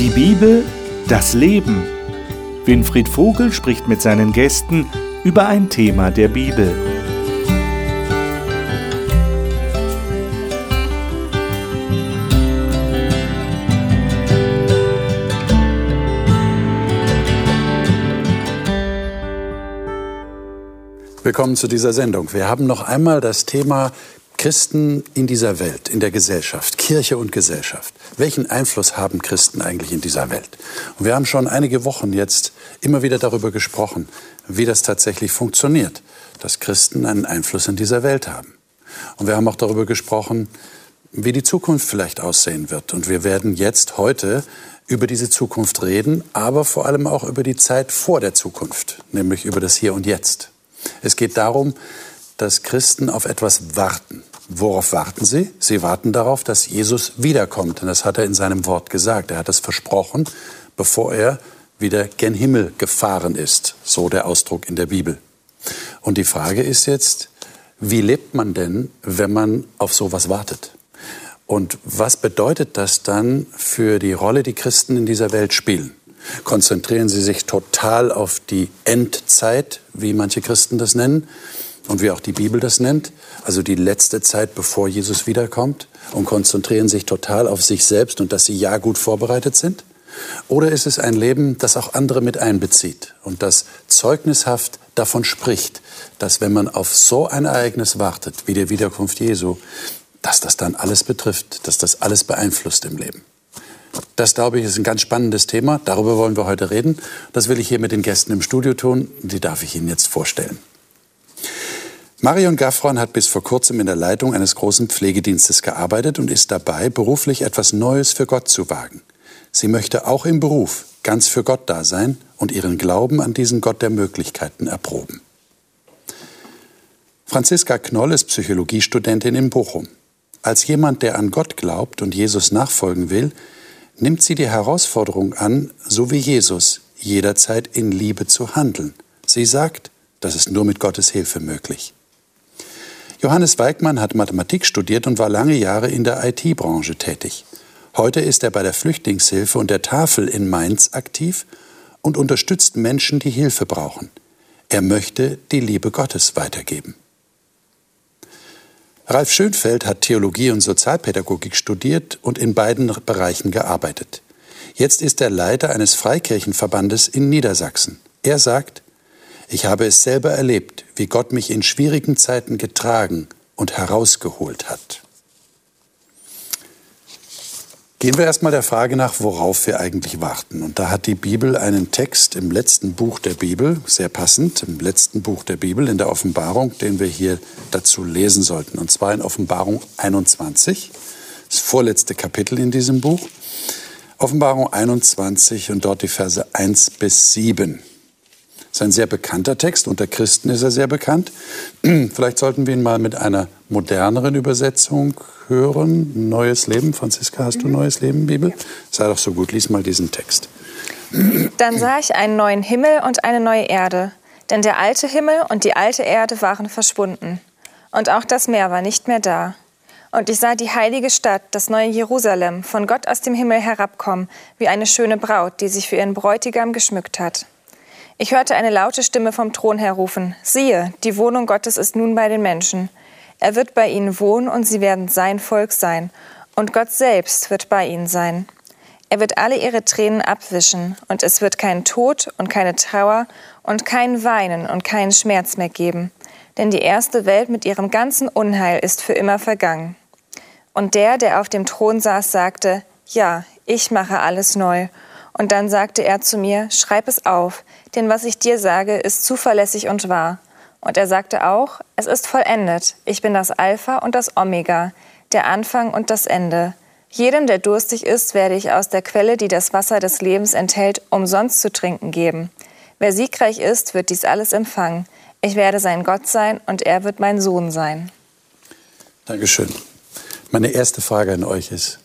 Die Bibel, das Leben. Winfried Vogel spricht mit seinen Gästen über ein Thema der Bibel. Willkommen zu dieser Sendung. Wir haben noch einmal das Thema Christen in dieser Welt, in der Gesellschaft, Kirche und Gesellschaft. Welchen Einfluss haben Christen eigentlich in dieser Welt? Und wir haben schon einige Wochen jetzt immer wieder darüber gesprochen, wie das tatsächlich funktioniert, dass Christen einen Einfluss in dieser Welt haben. Und wir haben auch darüber gesprochen, wie die Zukunft vielleicht aussehen wird. Und wir werden jetzt heute über diese Zukunft reden, aber vor allem auch über die Zeit vor der Zukunft, nämlich über das Hier und Jetzt. Es geht darum, dass Christen auf etwas warten. Worauf warten sie? Sie warten darauf, dass Jesus wiederkommt. Und das hat er in seinem Wort gesagt. Er hat es versprochen, bevor er wieder gen Himmel gefahren ist. So der Ausdruck in der Bibel. Und die Frage ist jetzt, wie lebt man denn, wenn man auf sowas wartet? Und was bedeutet das dann für die Rolle, die Christen in dieser Welt spielen? Konzentrieren sie sich total auf die Endzeit, wie manche Christen das nennen? Und wie auch die Bibel das nennt, also die letzte Zeit, bevor Jesus wiederkommt, und konzentrieren sich total auf sich selbst und dass sie ja gut vorbereitet sind? Oder ist es ein Leben, das auch andere mit einbezieht und das zeugnishaft davon spricht, dass wenn man auf so ein Ereignis wartet, wie der Wiederkunft Jesu, dass das dann alles betrifft, dass das alles beeinflusst im Leben? Das, glaube ich, ist ein ganz spannendes Thema. Darüber wollen wir heute reden. Das will ich hier mit den Gästen im Studio tun. Die darf ich Ihnen jetzt vorstellen. Marion Gaffron hat bis vor kurzem in der Leitung eines großen Pflegedienstes gearbeitet und ist dabei, beruflich etwas Neues für Gott zu wagen. Sie möchte auch im Beruf ganz für Gott da sein und ihren Glauben an diesen Gott der Möglichkeiten erproben. Franziska Knoll ist Psychologiestudentin in Bochum. Als jemand, der an Gott glaubt und Jesus nachfolgen will, nimmt sie die Herausforderung an, so wie Jesus, jederzeit in Liebe zu handeln. Sie sagt, das ist nur mit Gottes Hilfe möglich. Johannes Weigmann hat Mathematik studiert und war lange Jahre in der IT-Branche tätig. Heute ist er bei der Flüchtlingshilfe und der Tafel in Mainz aktiv und unterstützt Menschen, die Hilfe brauchen. Er möchte die Liebe Gottes weitergeben. Ralf Schönfeld hat Theologie und Sozialpädagogik studiert und in beiden Bereichen gearbeitet. Jetzt ist er Leiter eines Freikirchenverbandes in Niedersachsen. Er sagt, ich habe es selber erlebt, wie Gott mich in schwierigen Zeiten getragen und herausgeholt hat. Gehen wir erstmal der Frage nach, worauf wir eigentlich warten. Und da hat die Bibel einen Text im letzten Buch der Bibel, sehr passend, im letzten Buch der Bibel, in der Offenbarung, den wir hier dazu lesen sollten. Und zwar in Offenbarung 21, das vorletzte Kapitel in diesem Buch. Offenbarung 21 und dort die Verse 1 bis 7. Das ist ein sehr bekannter Text, unter Christen ist er sehr bekannt. Vielleicht sollten wir ihn mal mit einer moderneren Übersetzung hören. Neues Leben. Franziska, hast du mhm. Neues Leben, Bibel? Sei doch so gut, lies mal diesen Text. Dann sah ich einen neuen Himmel und eine neue Erde. Denn der alte Himmel und die alte Erde waren verschwunden. Und auch das Meer war nicht mehr da. Und ich sah die heilige Stadt, das neue Jerusalem, von Gott aus dem Himmel herabkommen, wie eine schöne Braut, die sich für ihren Bräutigam geschmückt hat. Ich hörte eine laute Stimme vom Thron her rufen, siehe, die Wohnung Gottes ist nun bei den Menschen. Er wird bei ihnen wohnen und sie werden sein Volk sein. Und Gott selbst wird bei ihnen sein. Er wird alle ihre Tränen abwischen, und es wird keinen Tod und keine Trauer und kein Weinen und keinen Schmerz mehr geben. Denn die erste Welt mit ihrem ganzen Unheil ist für immer vergangen. Und der, der auf dem Thron saß, sagte, Ja, ich mache alles neu. Und dann sagte er zu mir, Schreib es auf, denn was ich dir sage, ist zuverlässig und wahr. Und er sagte auch, es ist vollendet, ich bin das Alpha und das Omega, der Anfang und das Ende. Jedem, der durstig ist, werde ich aus der Quelle, die das Wasser des Lebens enthält, umsonst zu trinken geben. Wer siegreich ist, wird dies alles empfangen. Ich werde sein Gott sein und er wird mein Sohn sein. Dankeschön. Meine erste Frage an euch ist,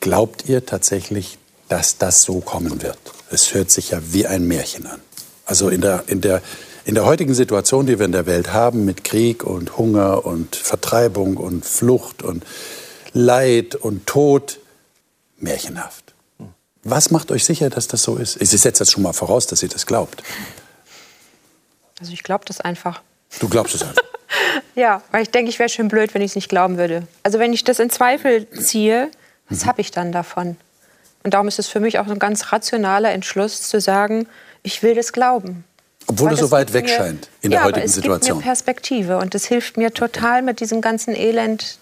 glaubt ihr tatsächlich, dass das so kommen wird? Es hört sich ja wie ein Märchen an. Also in der, in der, in der heutigen Situation, die wir in der Welt haben, mit Krieg und Hunger und Vertreibung und Flucht und Leid und Tod, märchenhaft. Was macht euch sicher, dass das so ist? Ich setze das schon mal voraus, dass ihr das glaubt. Also ich glaube das einfach. Du glaubst es einfach? ja, weil ich denke, ich wäre schön blöd, wenn ich es nicht glauben würde. Also wenn ich das in Zweifel ziehe, was mhm. habe ich dann davon? Und darum ist es für mich auch ein ganz rationaler Entschluss zu sagen, ich will das glauben. Obwohl es so weit weg mir, scheint in der ja, heutigen aber es Situation. Gibt mir Perspektive und es hilft mir total mit diesem ganzen Elend,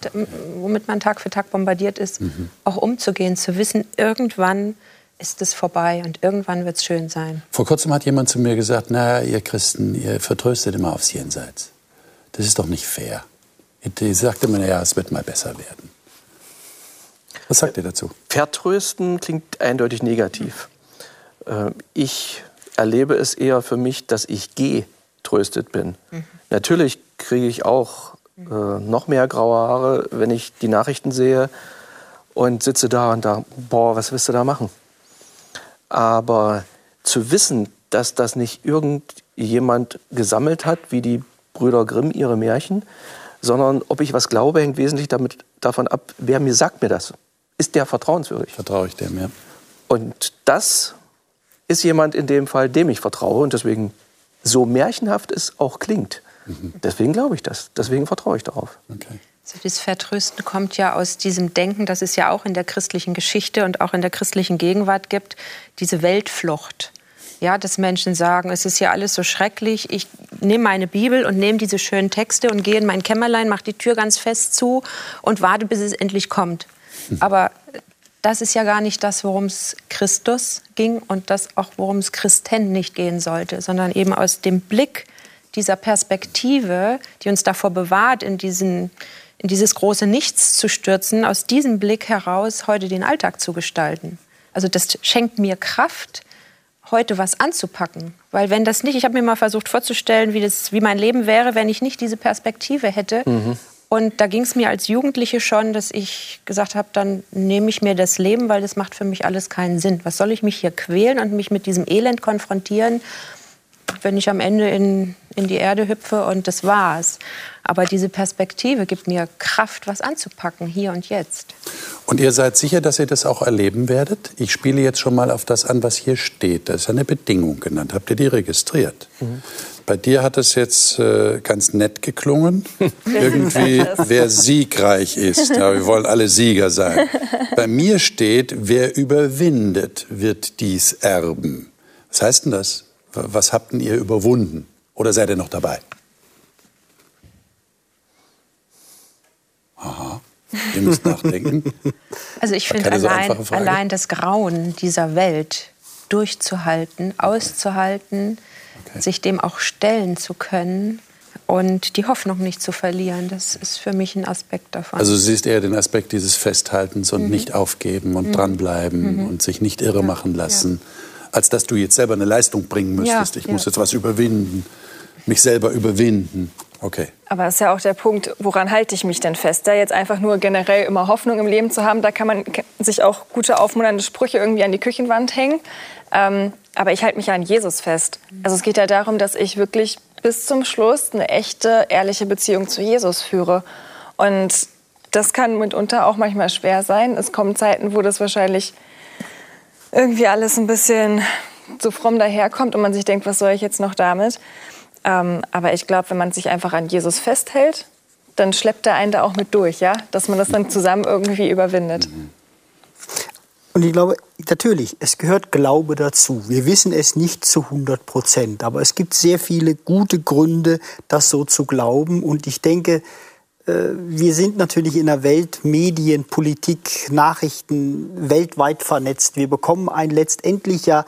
womit man Tag für Tag bombardiert ist, mhm. auch umzugehen, zu wissen, irgendwann ist es vorbei und irgendwann wird es schön sein. Vor kurzem hat jemand zu mir gesagt, na, ihr Christen, ihr vertröstet immer aufs Jenseits. Das ist doch nicht fair. Ich sagte mir, ja, es wird mal besser werden. Was sagt ihr dazu? Vertrösten klingt eindeutig negativ. Äh, ich erlebe es eher für mich, dass ich getröstet bin. Mhm. Natürlich kriege ich auch äh, noch mehr graue Haare, wenn ich die Nachrichten sehe und sitze da und da, boah, was willst du da machen? Aber zu wissen, dass das nicht irgendjemand gesammelt hat, wie die Brüder Grimm ihre Märchen, sondern ob ich was glaube, hängt wesentlich damit, davon ab, wer mir sagt mir das. Ist der vertrauenswürdig? Vertraue ich dem, ja. Und das ist jemand in dem Fall, dem ich vertraue und deswegen so märchenhaft es auch klingt. Mhm. Deswegen glaube ich das. Deswegen vertraue ich darauf. Okay. Also das Vertrösten kommt ja aus diesem Denken, das es ja auch in der christlichen Geschichte und auch in der christlichen Gegenwart gibt, diese Weltflucht. Ja, dass Menschen sagen, es ist ja alles so schrecklich. Ich nehme meine Bibel und nehme diese schönen Texte und gehe in mein Kämmerlein, mache die Tür ganz fest zu und warte, bis es endlich kommt. Mhm. Aber das ist ja gar nicht das, worum es Christus ging und das auch, worum es Christen nicht gehen sollte, sondern eben aus dem Blick dieser Perspektive, die uns davor bewahrt, in, diesen, in dieses große Nichts zu stürzen, aus diesem Blick heraus heute den Alltag zu gestalten. Also das schenkt mir Kraft, heute was anzupacken. Weil wenn das nicht, ich habe mir mal versucht vorzustellen, wie, das, wie mein Leben wäre, wenn ich nicht diese Perspektive hätte. Mhm. Und da ging es mir als Jugendliche schon, dass ich gesagt habe, dann nehme ich mir das Leben, weil das macht für mich alles keinen Sinn. Was soll ich mich hier quälen und mich mit diesem Elend konfrontieren, wenn ich am Ende in, in die Erde hüpfe und das war's. Aber diese Perspektive gibt mir Kraft, was anzupacken, hier und jetzt. Und ihr seid sicher, dass ihr das auch erleben werdet? Ich spiele jetzt schon mal auf das an, was hier steht. Das ist eine Bedingung genannt. Habt ihr die registriert? Mhm. Bei dir hat es jetzt äh, ganz nett geklungen. Irgendwie, wer siegreich ist. Ja, wir wollen alle Sieger sein. Bei mir steht, wer überwindet, wird dies erben. Was heißt denn das? Was habt denn ihr überwunden? Oder seid ihr noch dabei? Aha. Ihr müsst nachdenken. Also ich finde allein, allein das Grauen dieser Welt durchzuhalten, auszuhalten. Sich dem auch stellen zu können und die Hoffnung nicht zu verlieren. Das ist für mich ein Aspekt davon. Also du siehst eher den Aspekt dieses Festhaltens und mhm. nicht aufgeben und mhm. dranbleiben mhm. und sich nicht irre ja. machen lassen, ja. als dass du jetzt selber eine Leistung bringen müsstest. Ja. Ich muss jetzt was überwinden, mich selber überwinden. Okay. Aber das ist ja auch der Punkt, woran halte ich mich denn fest? Da jetzt einfach nur generell immer Hoffnung im Leben zu haben, da kann man sich auch gute aufmunternde Sprüche irgendwie an die Küchenwand hängen. Ähm, aber ich halte mich ja an Jesus fest. Also es geht ja darum, dass ich wirklich bis zum Schluss eine echte, ehrliche Beziehung zu Jesus führe. Und das kann mitunter auch manchmal schwer sein. Es kommen Zeiten, wo das wahrscheinlich irgendwie alles ein bisschen zu fromm daherkommt und man sich denkt, was soll ich jetzt noch damit? Ähm, aber ich glaube, wenn man sich einfach an Jesus festhält, dann schleppt er einen da auch mit durch, ja? Dass man das dann zusammen irgendwie überwindet. Mhm. Und ich glaube, natürlich, es gehört Glaube dazu. Wir wissen es nicht zu 100 Prozent, aber es gibt sehr viele gute Gründe, das so zu glauben. Und ich denke, äh, wir sind natürlich in der Welt, Medien, Politik, Nachrichten weltweit vernetzt. Wir bekommen ein letztendlich ja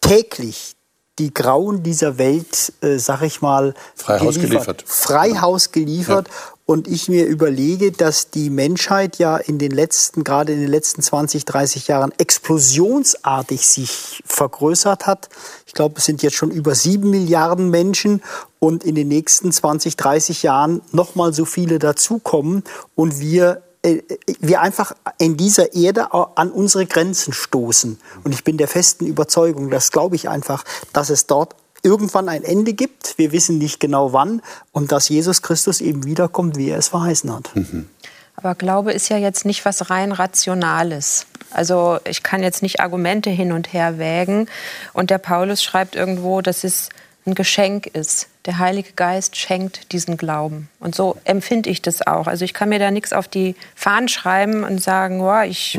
täglich die Grauen dieser Welt, äh, sag ich mal, Freihaus geliefert. geliefert. Freihaus geliefert. Ja und ich mir überlege, dass die Menschheit ja in den letzten, gerade in den letzten 20, 30 Jahren explosionsartig sich vergrößert hat. Ich glaube, es sind jetzt schon über sieben Milliarden Menschen und in den nächsten 20, 30 Jahren noch mal so viele dazukommen und wir wir einfach in dieser Erde an unsere Grenzen stoßen. Und ich bin der festen Überzeugung, das glaube ich einfach, dass es dort irgendwann ein Ende gibt. Wir wissen nicht genau wann und dass Jesus Christus eben wiederkommt, wie er es verheißen hat. Mhm. Aber Glaube ist ja jetzt nicht was rein Rationales. Also ich kann jetzt nicht Argumente hin und her wägen. Und der Paulus schreibt irgendwo, dass es ein Geschenk ist. Der Heilige Geist schenkt diesen Glauben. Und so empfinde ich das auch. Also ich kann mir da nichts auf die Fahnen schreiben und sagen, oh, ich,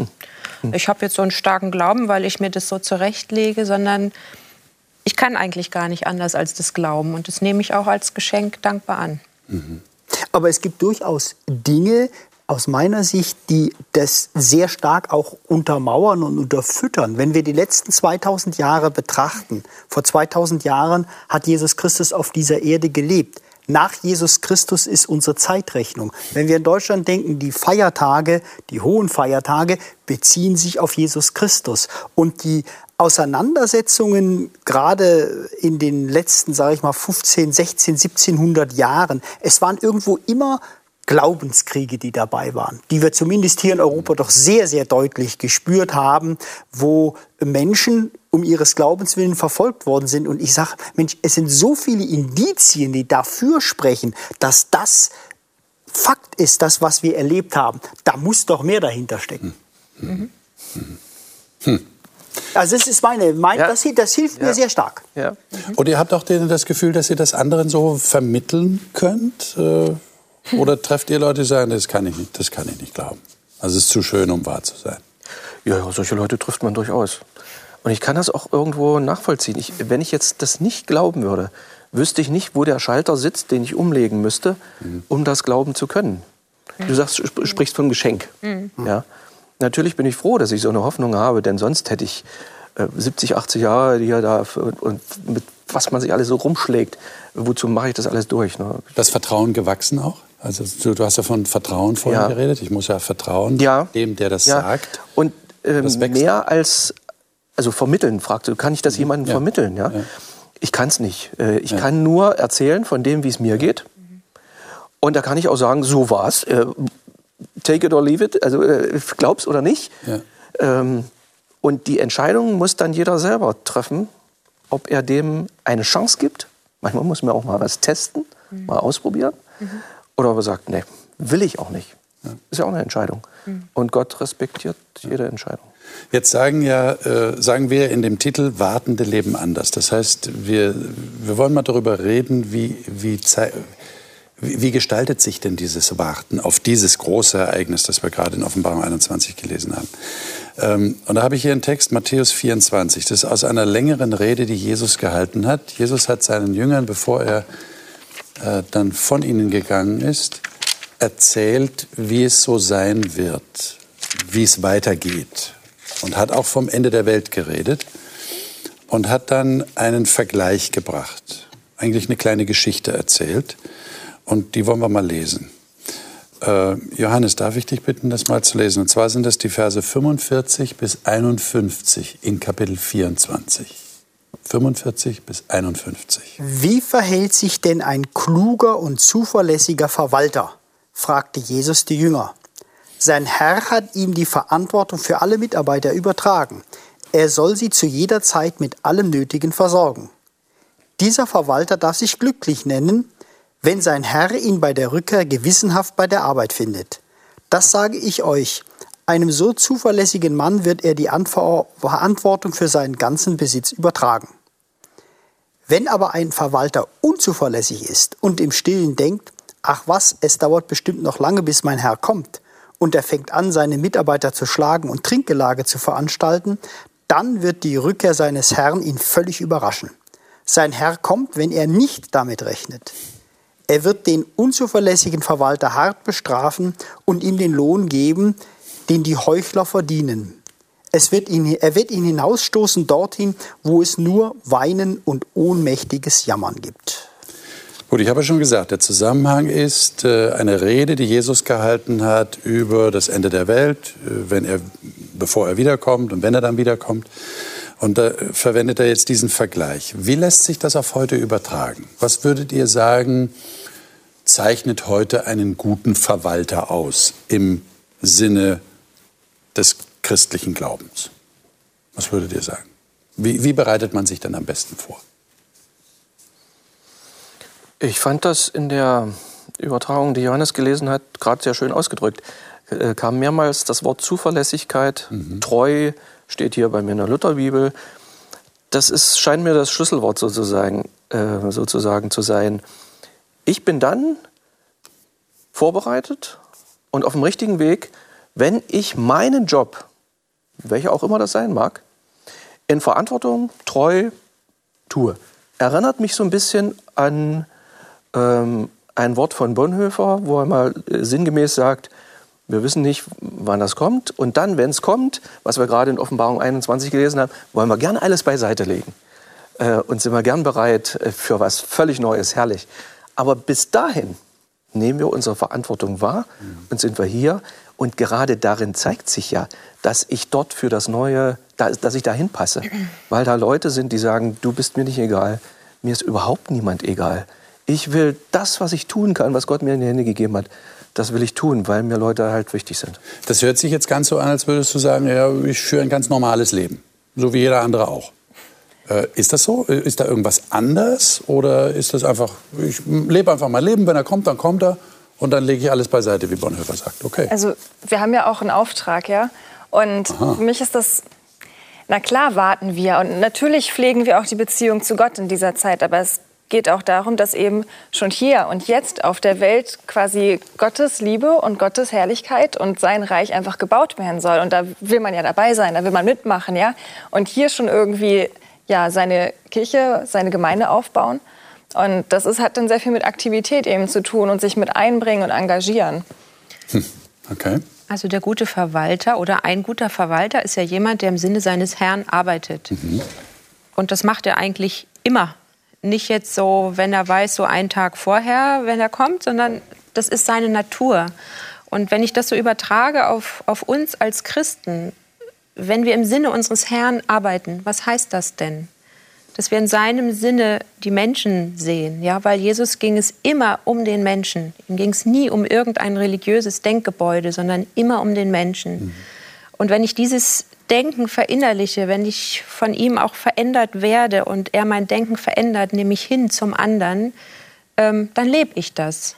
hm. ich habe jetzt so einen starken Glauben, weil ich mir das so zurechtlege, sondern ich kann eigentlich gar nicht anders als das Glauben. Und das nehme ich auch als Geschenk dankbar an. Mhm. Aber es gibt durchaus Dinge, aus meiner Sicht, die das sehr stark auch untermauern und unterfüttern. Wenn wir die letzten 2000 Jahre betrachten, vor 2000 Jahren hat Jesus Christus auf dieser Erde gelebt. Nach Jesus Christus ist unsere Zeitrechnung. Wenn wir in Deutschland denken, die Feiertage, die hohen Feiertage beziehen sich auf Jesus Christus. Und die Auseinandersetzungen gerade in den letzten, sage ich mal, 15, 16, 1700 Jahren, es waren irgendwo immer Glaubenskriege, die dabei waren, die wir zumindest hier in Europa doch sehr, sehr deutlich gespürt haben, wo Menschen um ihres Glaubens willen verfolgt worden sind. Und ich sage, Mensch, es sind so viele Indizien, die dafür sprechen, dass das Fakt ist, das, was wir erlebt haben. Da muss doch mehr dahinter stecken. Mhm. Hm. Also das ist meine, mein, ja. das, das, hilft ja. mir sehr stark. Ja. Und ihr habt auch das Gefühl, dass ihr das anderen so vermitteln könnt? Äh oder trefft ihr Leute, die sagen, das kann ich nicht, das kann ich nicht glauben. Also es ist zu schön, um wahr zu sein. Ja, ja, solche Leute trifft man durchaus. Und ich kann das auch irgendwo nachvollziehen. Ich, wenn ich jetzt das nicht glauben würde, wüsste ich nicht, wo der Schalter sitzt, den ich umlegen müsste, mhm. um das glauben zu können. Du sagst, du sprichst von Geschenk. Mhm. Ja. Natürlich bin ich froh, dass ich so eine Hoffnung habe, denn sonst hätte ich äh, 70, 80 Jahre hier da und, und mit was man sich alles so rumschlägt. Wozu mache ich das alles durch? Ne? Das Vertrauen gewachsen auch? Also du, du hast ja von Vertrauen vorhin ja. geredet. Ich muss ja vertrauen ja. dem, der das ja. sagt. Und ähm, mehr als also vermitteln, fragst du, kann ich das jemandem vermitteln? Ja? Ich kann es nicht. Äh, ich kann nur erzählen von dem, wie es mir geht. Und da kann ich auch sagen, so war's. Äh, take it or leave it. Also äh, glaub's oder nicht. Ähm, und die Entscheidung muss dann jeder selber treffen, ob er dem eine Chance gibt. Manchmal muss man auch mal was testen, mhm. mal ausprobieren. Mhm. Oder ob er sagt, nee, will ich auch nicht. Ja. Ist ja auch eine Entscheidung. Mhm. Und Gott respektiert jede Entscheidung. Jetzt sagen, ja, äh, sagen wir in dem Titel Wartende leben anders. Das heißt, wir, wir wollen mal darüber reden, wie, wie, wie gestaltet sich denn dieses Warten auf dieses große Ereignis, das wir gerade in Offenbarung 21 gelesen haben. Ähm, und da habe ich hier einen Text, Matthäus 24. Das ist aus einer längeren Rede, die Jesus gehalten hat. Jesus hat seinen Jüngern, bevor er äh, dann von ihnen gegangen ist, erzählt, wie es so sein wird, wie es weitergeht. Und hat auch vom Ende der Welt geredet und hat dann einen Vergleich gebracht. Eigentlich eine kleine Geschichte erzählt. Und die wollen wir mal lesen. Äh, Johannes, darf ich dich bitten, das mal zu lesen? Und zwar sind das die Verse 45 bis 51 in Kapitel 24. 45 bis 51. Wie verhält sich denn ein kluger und zuverlässiger Verwalter? fragte Jesus die Jünger. Sein Herr hat ihm die Verantwortung für alle Mitarbeiter übertragen. Er soll sie zu jeder Zeit mit allem Nötigen versorgen. Dieser Verwalter darf sich glücklich nennen, wenn sein Herr ihn bei der Rückkehr gewissenhaft bei der Arbeit findet. Das sage ich euch, einem so zuverlässigen Mann wird er die Verantwortung für seinen ganzen Besitz übertragen. Wenn aber ein Verwalter unzuverlässig ist und im Stillen denkt, ach was, es dauert bestimmt noch lange, bis mein Herr kommt, und er fängt an, seine Mitarbeiter zu schlagen und Trinkgelage zu veranstalten, dann wird die Rückkehr seines Herrn ihn völlig überraschen. Sein Herr kommt, wenn er nicht damit rechnet. Er wird den unzuverlässigen Verwalter hart bestrafen und ihm den Lohn geben, den die Heuchler verdienen. Es wird ihn, er wird ihn hinausstoßen dorthin, wo es nur Weinen und ohnmächtiges Jammern gibt. Gut, ich habe ja schon gesagt, der Zusammenhang ist äh, eine Rede, die Jesus gehalten hat über das Ende der Welt, äh, wenn er, bevor er wiederkommt und wenn er dann wiederkommt. Und da verwendet er jetzt diesen Vergleich. Wie lässt sich das auf heute übertragen? Was würdet ihr sagen, zeichnet heute einen guten Verwalter aus im Sinne des christlichen Glaubens. Was würdet ihr sagen? Wie, wie bereitet man sich dann am besten vor? Ich fand das in der Übertragung, die Johannes gelesen hat, gerade sehr schön ausgedrückt. Äh, kam mehrmals das Wort Zuverlässigkeit, mhm. treu, steht hier bei mir in der Lutherbibel. Das ist, scheint mir das Schlüsselwort sozusagen, äh, sozusagen zu sein. Ich bin dann vorbereitet und auf dem richtigen Weg, wenn ich meinen Job, welcher auch immer das sein mag, in Verantwortung, treu tue. Erinnert mich so ein bisschen an ähm, ein Wort von Bonhoeffer, wo er mal äh, sinngemäß sagt, wir wissen nicht, wann das kommt. Und dann, wenn es kommt, was wir gerade in Offenbarung 21 gelesen haben, wollen wir gerne alles beiseite legen. Äh, und sind wir gern bereit äh, für was völlig Neues, herrlich. Aber bis dahin nehmen wir unsere Verantwortung wahr und sind wir hier. Und gerade darin zeigt sich ja, dass ich dort für das Neue, dass ich dahin passe. Weil da Leute sind, die sagen, du bist mir nicht egal, mir ist überhaupt niemand egal. Ich will das, was ich tun kann, was Gott mir in die Hände gegeben hat, das will ich tun, weil mir Leute halt wichtig sind. Das hört sich jetzt ganz so an, als würdest du sagen, ja, ich führe ein ganz normales Leben, so wie jeder andere auch. Äh, ist das so? Ist da irgendwas anders oder ist das einfach, ich lebe einfach mein Leben, wenn er kommt, dann kommt er und dann lege ich alles beiseite, wie Bonhoeffer sagt. Okay. Also wir haben ja auch einen Auftrag, ja. Und Aha. für mich ist das, na klar warten wir und natürlich pflegen wir auch die Beziehung zu Gott in dieser Zeit, aber es geht auch darum, dass eben schon hier und jetzt auf der Welt quasi Gottes Liebe und Gottes Herrlichkeit und sein Reich einfach gebaut werden soll. Und da will man ja dabei sein, da will man mitmachen, ja. Und hier schon irgendwie ja seine Kirche, seine Gemeinde aufbauen. Und das ist, hat dann sehr viel mit Aktivität eben zu tun und sich mit einbringen und engagieren. Hm. Okay. Also der gute Verwalter oder ein guter Verwalter ist ja jemand, der im Sinne seines Herrn arbeitet. Mhm. Und das macht er eigentlich immer nicht jetzt so, wenn er weiß, so einen Tag vorher, wenn er kommt, sondern das ist seine Natur. Und wenn ich das so übertrage auf, auf uns als Christen, wenn wir im Sinne unseres Herrn arbeiten, was heißt das denn? Dass wir in seinem Sinne die Menschen sehen, ja, weil Jesus ging es immer um den Menschen. Ihm ging es nie um irgendein religiöses Denkgebäude, sondern immer um den Menschen. Mhm. Und wenn ich dieses Denken verinnerliche, wenn ich von ihm auch verändert werde und er mein Denken verändert, nämlich hin zum anderen, ähm, dann lebe ich das,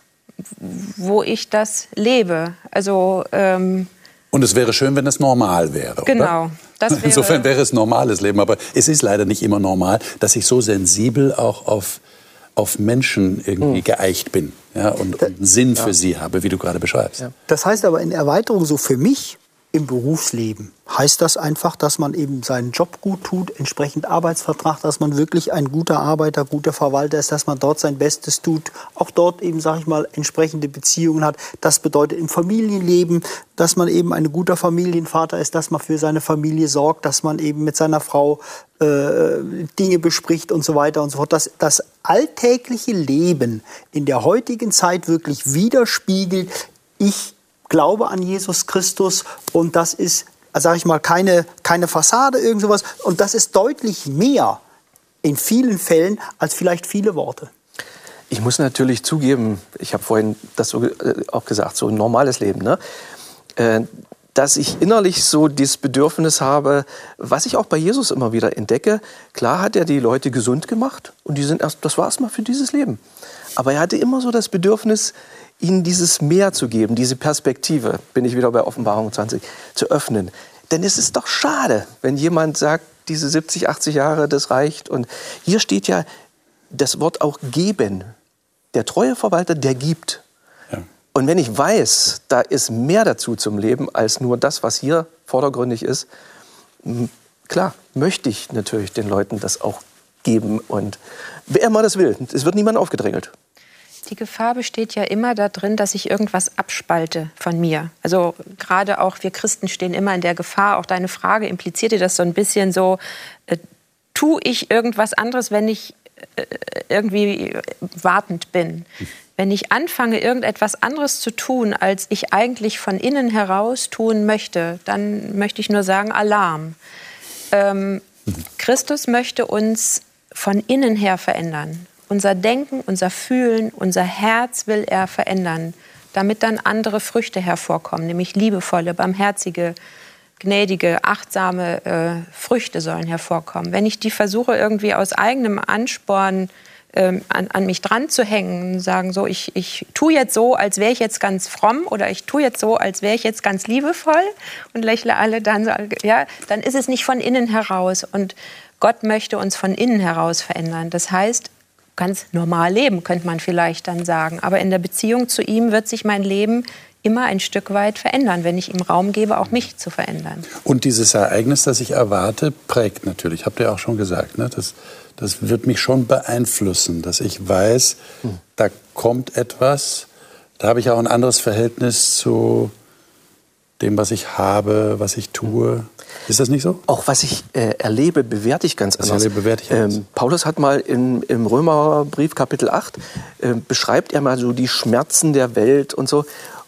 wo ich das lebe. Also ähm, und es wäre schön, wenn es normal wäre. Genau. Wäre Insofern wäre es normales Leben, aber es ist leider nicht immer normal, dass ich so sensibel auch auf auf Menschen irgendwie hm. geeicht bin ja, und, und einen Sinn ja. für sie habe, wie du gerade beschreibst. Ja. Das heißt aber in Erweiterung so für mich im Berufsleben heißt das einfach, dass man eben seinen Job gut tut, entsprechend Arbeitsvertrag, dass man wirklich ein guter Arbeiter, guter Verwalter ist, dass man dort sein Bestes tut, auch dort eben, sage ich mal, entsprechende Beziehungen hat. Das bedeutet im Familienleben, dass man eben ein guter Familienvater ist, dass man für seine Familie sorgt, dass man eben mit seiner Frau äh, Dinge bespricht und so weiter und so fort. Dass das alltägliche Leben in der heutigen Zeit wirklich widerspiegelt, ich glaube an Jesus Christus und das ist, sage ich mal, keine, keine Fassade, irgend sowas. Und das ist deutlich mehr in vielen Fällen als vielleicht viele Worte. Ich muss natürlich zugeben, ich habe vorhin das so, äh, auch gesagt, so ein normales Leben, ne? Äh, dass ich innerlich so dieses Bedürfnis habe, was ich auch bei Jesus immer wieder entdecke. Klar hat er die Leute gesund gemacht und die sind erst, das war erstmal für dieses Leben. Aber er hatte immer so das Bedürfnis, ihnen dieses Mehr zu geben, diese Perspektive, bin ich wieder bei Offenbarung 20, zu öffnen. Denn es ist doch schade, wenn jemand sagt, diese 70, 80 Jahre, das reicht. Und hier steht ja das Wort auch geben. Der treue Verwalter, der gibt. Ja. Und wenn ich weiß, da ist mehr dazu zum Leben als nur das, was hier vordergründig ist, klar, möchte ich natürlich den Leuten das auch geben. Und wer immer das will, es wird niemand aufgedrängelt. Die Gefahr besteht ja immer darin, dass ich irgendwas abspalte von mir. Also gerade auch wir Christen stehen immer in der Gefahr. Auch deine Frage implizierte das so ein bisschen so, äh, tue ich irgendwas anderes, wenn ich äh, irgendwie wartend bin? Wenn ich anfange, irgendetwas anderes zu tun, als ich eigentlich von innen heraus tun möchte, dann möchte ich nur sagen, Alarm. Ähm, Christus möchte uns von innen her verändern. Unser Denken, unser Fühlen, unser Herz will er verändern, damit dann andere Früchte hervorkommen, nämlich liebevolle, barmherzige, gnädige, achtsame äh, Früchte sollen hervorkommen. Wenn ich die versuche irgendwie aus eigenem Ansporn ähm, an, an, mich dran zu hängen, sagen so, ich, ich tue jetzt so, als wäre ich jetzt ganz fromm oder ich tue jetzt so, als wäre ich jetzt ganz liebevoll und lächle alle dann, ja, dann ist es nicht von innen heraus und Gott möchte uns von innen heraus verändern. Das heißt, ganz normal leben, könnte man vielleicht dann sagen. Aber in der Beziehung zu ihm wird sich mein Leben immer ein Stück weit verändern, wenn ich ihm Raum gebe, auch mich zu verändern. Und dieses Ereignis, das ich erwarte, prägt natürlich, habt ihr auch schon gesagt, ne? das, das wird mich schon beeinflussen, dass ich weiß, hm. da kommt etwas, da habe ich auch ein anderes Verhältnis zu dem, was ich habe, was ich tue. Ist das nicht so? Auch was ich äh, erlebe, bewerte ich ganz was anders. Erlebe, bewerte ich anders. Ähm, Paulus hat mal in, im Römerbrief Kapitel 8, äh, beschreibt er mal so die Schmerzen der Welt und so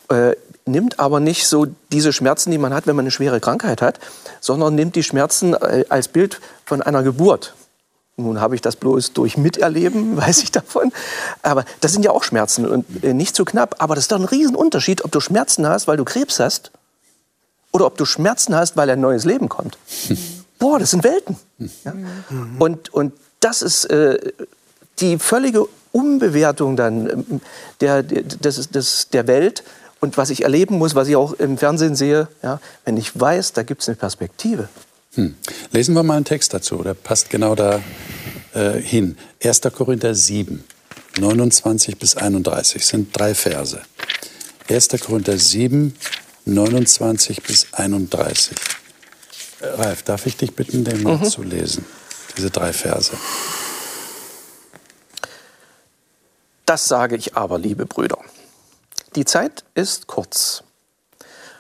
äh, nimmt aber nicht so diese Schmerzen, die man hat, wenn man eine schwere Krankheit hat, sondern nimmt die Schmerzen äh, als Bild von einer Geburt. Nun habe ich das bloß durch Miterleben, weiß ich davon. Aber das sind ja auch Schmerzen und äh, nicht zu knapp. Aber das ist doch ein Riesenunterschied, ob du Schmerzen hast, weil du Krebs hast oder ob du Schmerzen hast, weil ein neues Leben kommt. Boah, das sind Welten. Ja? Und, und das ist äh, die völlige Umbewertung dann ähm, der, der, des, des, der Welt und was ich erleben muss, was ich auch im Fernsehen sehe, ja, wenn ich weiß, da gibt es eine Perspektive. Hm. Lesen wir mal einen Text dazu, der passt genau da äh, hin. 1. Korinther 7, 29 bis 31 sind drei Verse. 1. Korinther 7, 29 bis 31. Äh, Ralf, darf ich dich bitten, den mal mhm. zu lesen? Diese drei Verse. Das sage ich aber, liebe Brüder. Die Zeit ist kurz.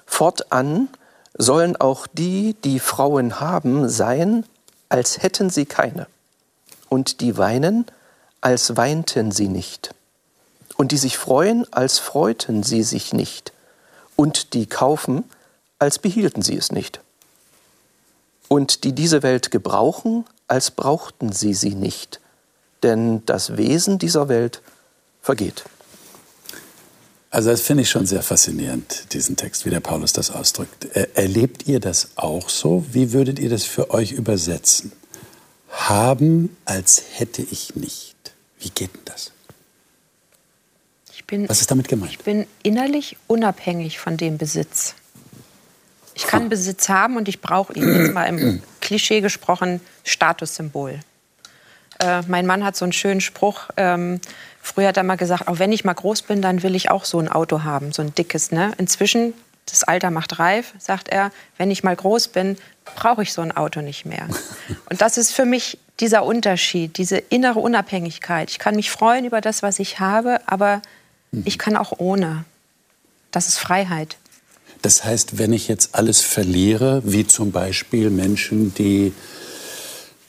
Fortan sollen auch die, die Frauen haben, sein, als hätten sie keine. Und die weinen, als weinten sie nicht. Und die sich freuen, als freuten sie sich nicht. Und die kaufen, als behielten sie es nicht. Und die diese Welt gebrauchen, als brauchten sie sie nicht. Denn das Wesen dieser Welt vergeht. Also das finde ich schon sehr faszinierend, diesen Text, wie der Paulus das ausdrückt. Erlebt ihr das auch so? Wie würdet ihr das für euch übersetzen? Haben, als hätte ich nicht. Wie geht denn das? Bin, Was ist damit gemeint? Ich bin innerlich unabhängig von dem Besitz. Ich kann Besitz haben und ich brauche ihn. Jetzt mal im Klischee gesprochen, Statussymbol. Äh, mein Mann hat so einen schönen Spruch. Ähm, früher hat er mal gesagt, auch wenn ich mal groß bin, dann will ich auch so ein Auto haben, so ein dickes. Ne? Inzwischen, das Alter macht reif, sagt er, wenn ich mal groß bin, brauche ich so ein Auto nicht mehr. Und das ist für mich dieser Unterschied, diese innere Unabhängigkeit. Ich kann mich freuen über das, was ich habe, aber. Ich kann auch ohne. Das ist Freiheit. Das heißt, wenn ich jetzt alles verliere, wie zum Beispiel Menschen, die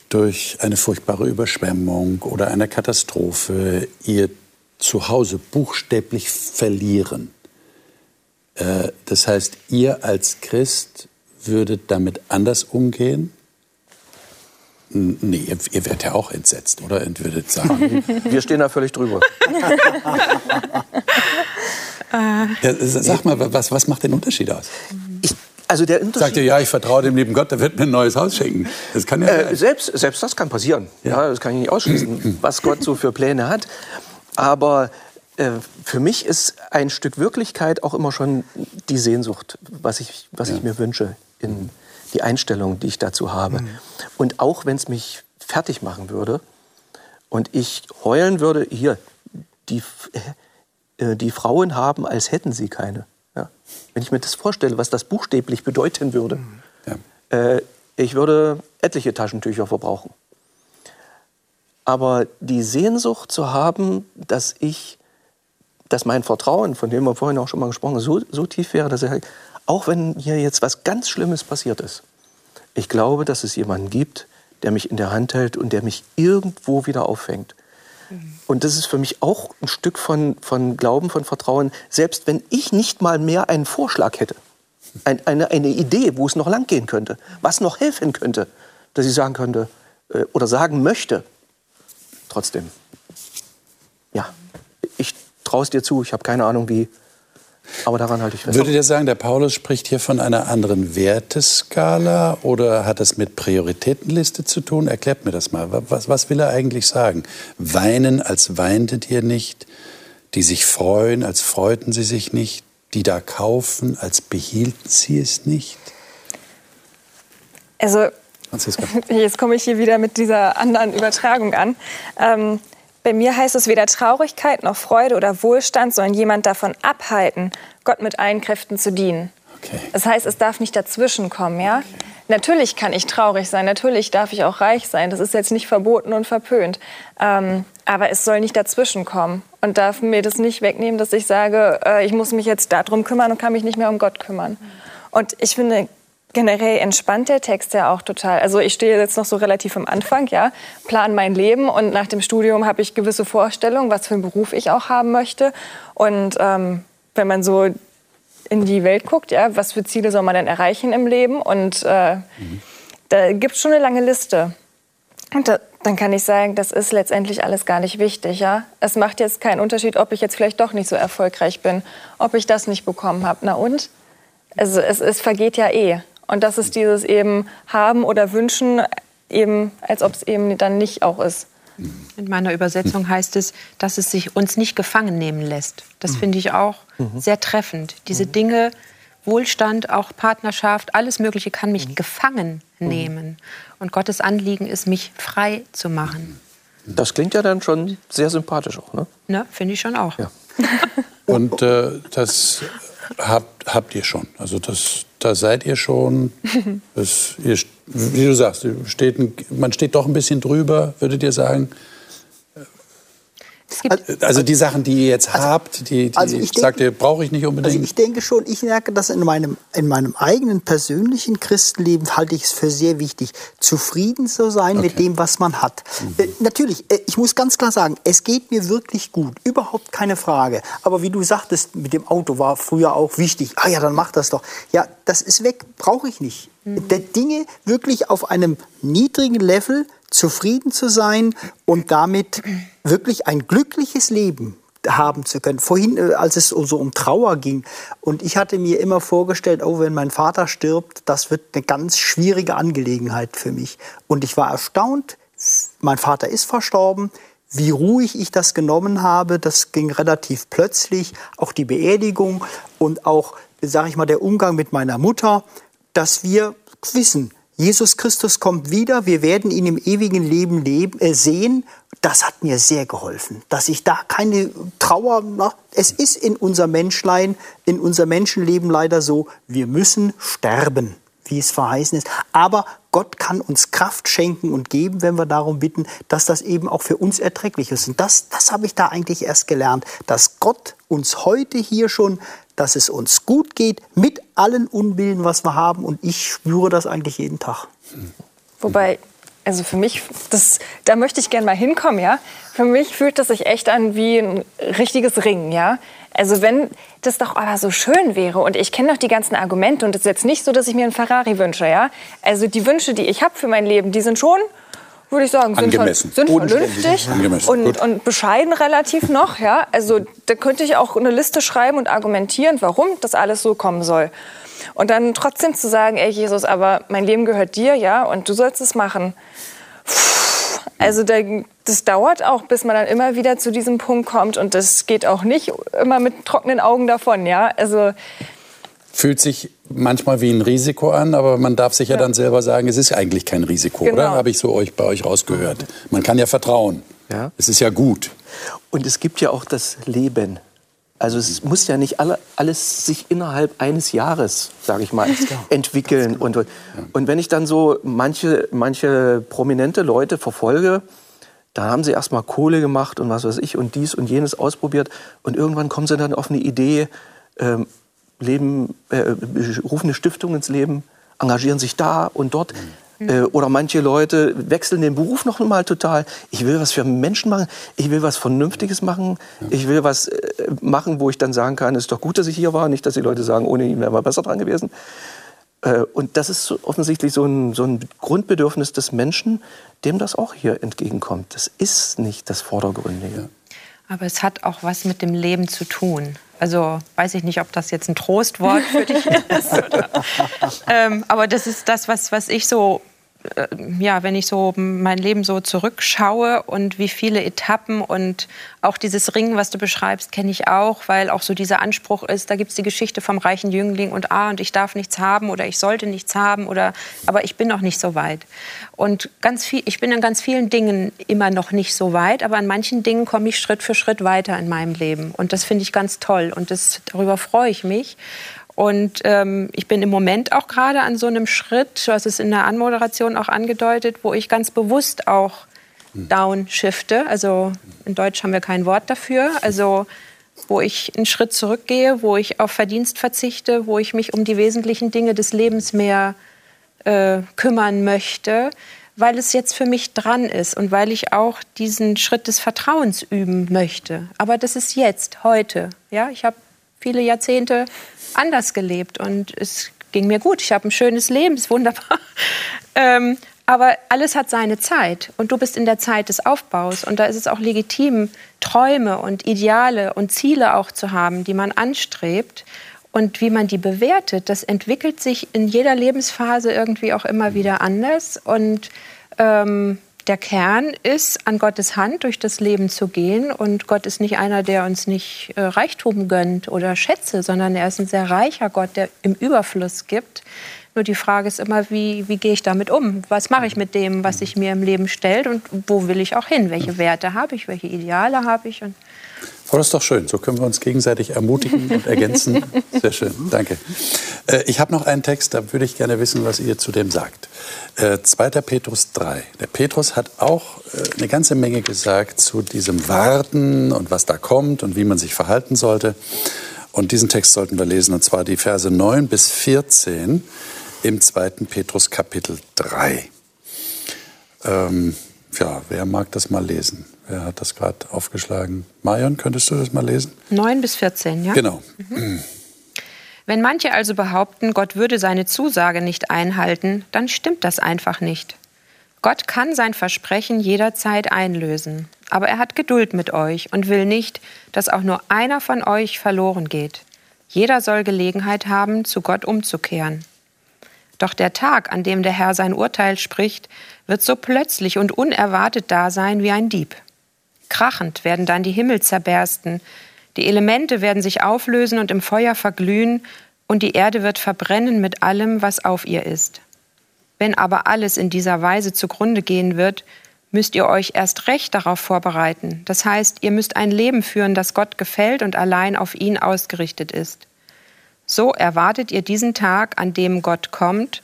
durch eine furchtbare Überschwemmung oder eine Katastrophe ihr Zuhause buchstäblich verlieren. Äh, das heißt, ihr als Christ würdet damit anders umgehen? Nee, ihr, ihr werdet ja auch entsetzt, oder? Und würdet sagen. Wir stehen da völlig drüber. ja, sag mal, was, was macht den Unterschied aus? Ich also der Unterschied Sagt ihr, ja, ich vertraue dem lieben Gott, der wird mir ein neues Haus schenken. Das kann ja äh, selbst, selbst das kann passieren. Ja. ja. das kann ich nicht ausschließen, was Gott so für Pläne hat. Aber äh, für mich ist ein Stück Wirklichkeit auch immer schon die Sehnsucht, was ich, was ja. ich mir wünsche, in die Einstellung, die ich dazu habe. Mhm. Und auch wenn es mich fertig machen würde und ich heulen würde, hier, die, äh, die Frauen haben, als hätten sie keine ja. Wenn ich mir das vorstelle, was das buchstäblich bedeuten würde, ja. äh, ich würde etliche Taschentücher verbrauchen. Aber die Sehnsucht zu haben, dass ich, dass mein Vertrauen, von dem wir vorhin auch schon mal gesprochen haben, so, so tief wäre, dass er, auch wenn hier jetzt was ganz Schlimmes passiert ist, ich glaube, dass es jemanden gibt, der mich in der Hand hält und der mich irgendwo wieder auffängt. Und das ist für mich auch ein Stück von, von Glauben, von Vertrauen. Selbst wenn ich nicht mal mehr einen Vorschlag hätte, ein, eine, eine Idee, wo es noch lang gehen könnte, was noch helfen könnte, dass ich sagen könnte äh, oder sagen möchte, trotzdem, ja, ich traue es dir zu, ich habe keine Ahnung wie, Aber daran halte ich fest. Würdet ihr sagen, der Paulus spricht hier von einer anderen Werteskala oder hat das mit Prioritätenliste zu tun? Erklärt mir das mal. Was, was will er eigentlich sagen? Weinen, als weintet ihr nicht? Die sich freuen, als freuten sie sich nicht? Die da kaufen, als behielten sie es nicht? Also, jetzt komme ich hier wieder mit dieser anderen Übertragung an. Ähm, bei mir heißt es, weder Traurigkeit noch Freude oder Wohlstand sollen jemand davon abhalten, Gott mit allen Kräften zu dienen. Okay. Das heißt, es darf nicht dazwischen kommen, ja? Okay. Natürlich kann ich traurig sein, natürlich darf ich auch reich sein. Das ist jetzt nicht verboten und verpönt. Ähm, aber es soll nicht dazwischen kommen und darf mir das nicht wegnehmen, dass ich sage, äh, ich muss mich jetzt darum kümmern und kann mich nicht mehr um Gott kümmern. Und ich finde, generell entspannt der Text ja auch total. Also ich stehe jetzt noch so relativ am Anfang, ja, plan mein Leben und nach dem Studium habe ich gewisse Vorstellungen, was für einen Beruf ich auch haben möchte. Und ähm, wenn man so in die Welt guckt, ja, was für Ziele soll man denn erreichen im Leben? Und äh, mhm. da gibt es schon eine lange Liste. Und da, dann kann ich sagen, das ist letztendlich alles gar nicht wichtig. Ja? Es macht jetzt keinen Unterschied, ob ich jetzt vielleicht doch nicht so erfolgreich bin, ob ich das nicht bekommen habe. Na und? Also es, es vergeht ja eh. Und das ist dieses eben haben oder wünschen, eben als ob es eben dann nicht auch ist. In meiner Übersetzung heißt es, dass es sich uns nicht gefangen nehmen lässt. Das mhm. finde ich auch mhm. sehr treffend. Diese mhm. Dinge, Wohlstand, auch Partnerschaft, alles Mögliche kann mich mhm. gefangen nehmen. Und Gottes Anliegen ist, mich frei zu machen. Das klingt ja dann schon sehr sympathisch auch, ne? Ne, finde ich schon auch. Ja. Und äh, das habt, habt ihr schon. Also das, da seid ihr schon. Das, ihr, wie du sagst, steht, man steht doch ein bisschen drüber, würdet ihr sagen. Also die Sachen, die ihr jetzt also, habt, die, die also denke, sagt ihr, brauche ich nicht unbedingt. Also ich denke schon, ich merke das in meinem, in meinem eigenen persönlichen Christenleben, halte ich es für sehr wichtig, zufrieden zu sein okay. mit dem, was man hat. Mhm. Äh, natürlich, äh, ich muss ganz klar sagen, es geht mir wirklich gut, überhaupt keine Frage. Aber wie du sagtest, mit dem Auto war früher auch wichtig. Ah ja, dann mach das doch. Ja, das ist weg, brauche ich nicht. Mhm. Der Dinge wirklich auf einem niedrigen Level zufrieden zu sein und damit wirklich ein glückliches Leben haben zu können. Vorhin, äh, als es so um Trauer ging, und ich hatte mir immer vorgestellt, oh, wenn mein Vater stirbt, das wird eine ganz schwierige Angelegenheit für mich. Und ich war erstaunt, mein Vater ist verstorben, wie ruhig ich das genommen habe. Das ging relativ plötzlich. Auch die Beerdigung und auch, sage ich mal, der Umgang mit meiner Mutter, dass wir wissen, Jesus Christus kommt wieder, wir werden ihn im ewigen Leben leben, äh, sehen. Das hat mir sehr geholfen, dass ich da keine Trauer, nach, es ist in unser Menschlein, in unser Menschenleben leider so, wir müssen sterben, wie es verheißen ist. Aber Gott kann uns Kraft schenken und geben, wenn wir darum bitten, dass das eben auch für uns erträglich ist. Und das, das habe ich da eigentlich erst gelernt, dass Gott uns heute hier schon dass es uns gut geht mit allen Unbilden, was wir haben. Und ich spüre das eigentlich jeden Tag. Wobei, also für mich, das, da möchte ich gerne mal hinkommen, ja. Für mich fühlt das sich echt an wie ein richtiges Ringen, ja. Also wenn das doch aber so schön wäre und ich kenne doch die ganzen Argumente und es ist jetzt nicht so, dass ich mir einen Ferrari wünsche, ja. Also die Wünsche, die ich habe für mein Leben, die sind schon würde ich sagen, sind, Angemessen. sind vernünftig und, und, bescheiden relativ noch. Ja? Also da könnte ich auch eine Liste schreiben und argumentieren, warum das alles so kommen soll. Und dann trotzdem zu sagen, ey Jesus, aber mein Leben gehört dir, ja, und du sollst es machen. Also das dauert auch, bis man dann immer wieder zu diesem Punkt kommt und das geht auch nicht immer mit trockenen Augen davon, ja. Also fühlt sich manchmal wie ein Risiko an, aber man darf sich ja, ja dann selber sagen, es ist eigentlich kein Risiko, genau. oder? Habe ich so euch, bei euch rausgehört. Man kann ja vertrauen. Ja. Es ist ja gut. Und es gibt ja auch das Leben. Also es muss ja nicht alle, alles sich innerhalb eines Jahres, sage ich mal, entwickeln. Und, und wenn ich dann so manche, manche prominente Leute verfolge, da haben sie erst mal Kohle gemacht und was weiß ich und dies und jenes ausprobiert. Und irgendwann kommen sie dann auf eine Idee, ähm, Leben, äh, rufen eine Stiftung ins Leben, engagieren sich da und dort. Mhm. Äh, oder manche Leute wechseln den Beruf noch mal total. Ich will was für Menschen machen, ich will was Vernünftiges machen, ich will was äh, machen, wo ich dann sagen kann, es ist doch gut, dass ich hier war, nicht, dass die Leute sagen, ohne ihn wären wir besser dran gewesen. Äh, und das ist offensichtlich so ein, so ein Grundbedürfnis des Menschen, dem das auch hier entgegenkommt. Das ist nicht das Vordergründige. Aber es hat auch was mit dem Leben zu tun. Also weiß ich nicht, ob das jetzt ein Trostwort für dich ist. ähm, aber das ist das, was, was ich so ja, wenn ich so mein Leben so zurückschaue und wie viele Etappen und auch dieses Ringen, was du beschreibst, kenne ich auch, weil auch so dieser Anspruch ist, da gibt es die Geschichte vom reichen Jüngling und ah, und ich darf nichts haben oder ich sollte nichts haben oder aber ich bin noch nicht so weit. Und ganz viel, ich bin in ganz vielen Dingen immer noch nicht so weit, aber an manchen Dingen komme ich Schritt für Schritt weiter in meinem Leben. Und das finde ich ganz toll und das, darüber freue ich mich. Und ähm, ich bin im Moment auch gerade an so einem Schritt, du hast es in der Anmoderation auch angedeutet, wo ich ganz bewusst auch downshifte. Also in Deutsch haben wir kein Wort dafür. Also wo ich einen Schritt zurückgehe, wo ich auf Verdienst verzichte, wo ich mich um die wesentlichen Dinge des Lebens mehr äh, kümmern möchte, weil es jetzt für mich dran ist und weil ich auch diesen Schritt des Vertrauens üben möchte. Aber das ist jetzt, heute. Ja, ich habe viele Jahrzehnte anders gelebt und es ging mir gut. Ich habe ein schönes Leben, ist wunderbar. Ähm, aber alles hat seine Zeit und du bist in der Zeit des Aufbaus und da ist es auch legitim, Träume und Ideale und Ziele auch zu haben, die man anstrebt und wie man die bewertet. Das entwickelt sich in jeder Lebensphase irgendwie auch immer wieder anders und ähm, der Kern ist, an Gottes Hand durch das Leben zu gehen. Und Gott ist nicht einer, der uns nicht äh, Reichtum gönnt oder Schätze, sondern er ist ein sehr reicher Gott, der im Überfluss gibt. Nur die Frage ist immer, wie, wie gehe ich damit um? Was mache ich mit dem, was sich mir im Leben stellt und wo will ich auch hin? Welche Werte habe ich? Welche Ideale habe ich? Und Oh, das ist doch schön. So können wir uns gegenseitig ermutigen und ergänzen. Sehr schön. Danke. Äh, ich habe noch einen Text, da würde ich gerne wissen, was ihr zu dem sagt. Äh, 2. Petrus 3. Der Petrus hat auch äh, eine ganze Menge gesagt zu diesem Warten und was da kommt und wie man sich verhalten sollte. Und diesen Text sollten wir lesen, und zwar die Verse 9 bis 14 im 2. Petrus Kapitel 3. Ähm, ja, wer mag das mal lesen? Wer hat das gerade aufgeschlagen? Marion, könntest du das mal lesen? 9 bis 14, ja? Genau. Mhm. Wenn manche also behaupten, Gott würde seine Zusage nicht einhalten, dann stimmt das einfach nicht. Gott kann sein Versprechen jederzeit einlösen, aber er hat Geduld mit euch und will nicht, dass auch nur einer von euch verloren geht. Jeder soll Gelegenheit haben, zu Gott umzukehren. Doch der Tag, an dem der Herr sein Urteil spricht, wird so plötzlich und unerwartet da sein wie ein Dieb. Krachend werden dann die Himmel zerbersten, die Elemente werden sich auflösen und im Feuer verglühen, und die Erde wird verbrennen mit allem, was auf ihr ist. Wenn aber alles in dieser Weise zugrunde gehen wird, müsst ihr euch erst recht darauf vorbereiten. Das heißt, ihr müsst ein Leben führen, das Gott gefällt und allein auf ihn ausgerichtet ist. So erwartet ihr diesen Tag, an dem Gott kommt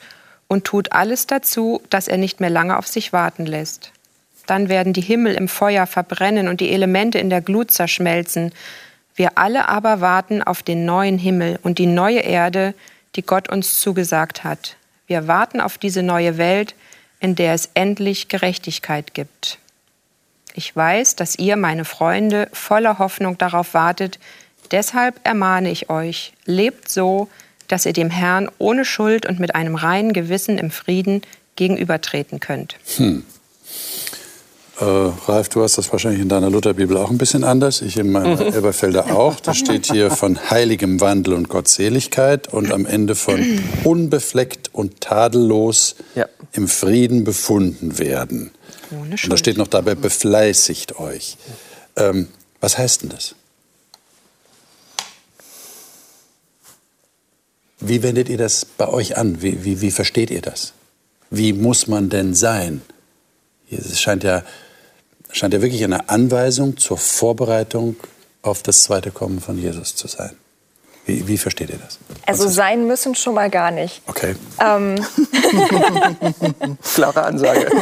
und tut alles dazu, dass er nicht mehr lange auf sich warten lässt. Dann werden die Himmel im Feuer verbrennen und die Elemente in der Glut zerschmelzen. Wir alle aber warten auf den neuen Himmel und die neue Erde, die Gott uns zugesagt hat. Wir warten auf diese neue Welt, in der es endlich Gerechtigkeit gibt. Ich weiß, dass ihr, meine Freunde, voller Hoffnung darauf wartet. Deshalb ermahne ich euch, lebt so, dass ihr dem Herrn ohne Schuld und mit einem reinen Gewissen im Frieden gegenübertreten könnt. Hm. Äh, Ralf, du hast das wahrscheinlich in deiner Lutherbibel auch ein bisschen anders. Ich in meiner. Elberfelder auch. Da steht hier von heiligem Wandel und Gottseligkeit und am Ende von unbefleckt und tadellos ja. im Frieden befunden werden. Ohne Und da steht noch dabei, befleißigt euch. Ähm, was heißt denn das? Wie wendet ihr das bei euch an? Wie, wie, wie versteht ihr das? Wie muss man denn sein? Es scheint ja scheint ja wirklich eine Anweisung zur Vorbereitung auf das zweite Kommen von Jesus zu sein. Wie, wie versteht ihr das? Also sein müssen schon mal gar nicht. Okay. Ähm. Klare Ansage.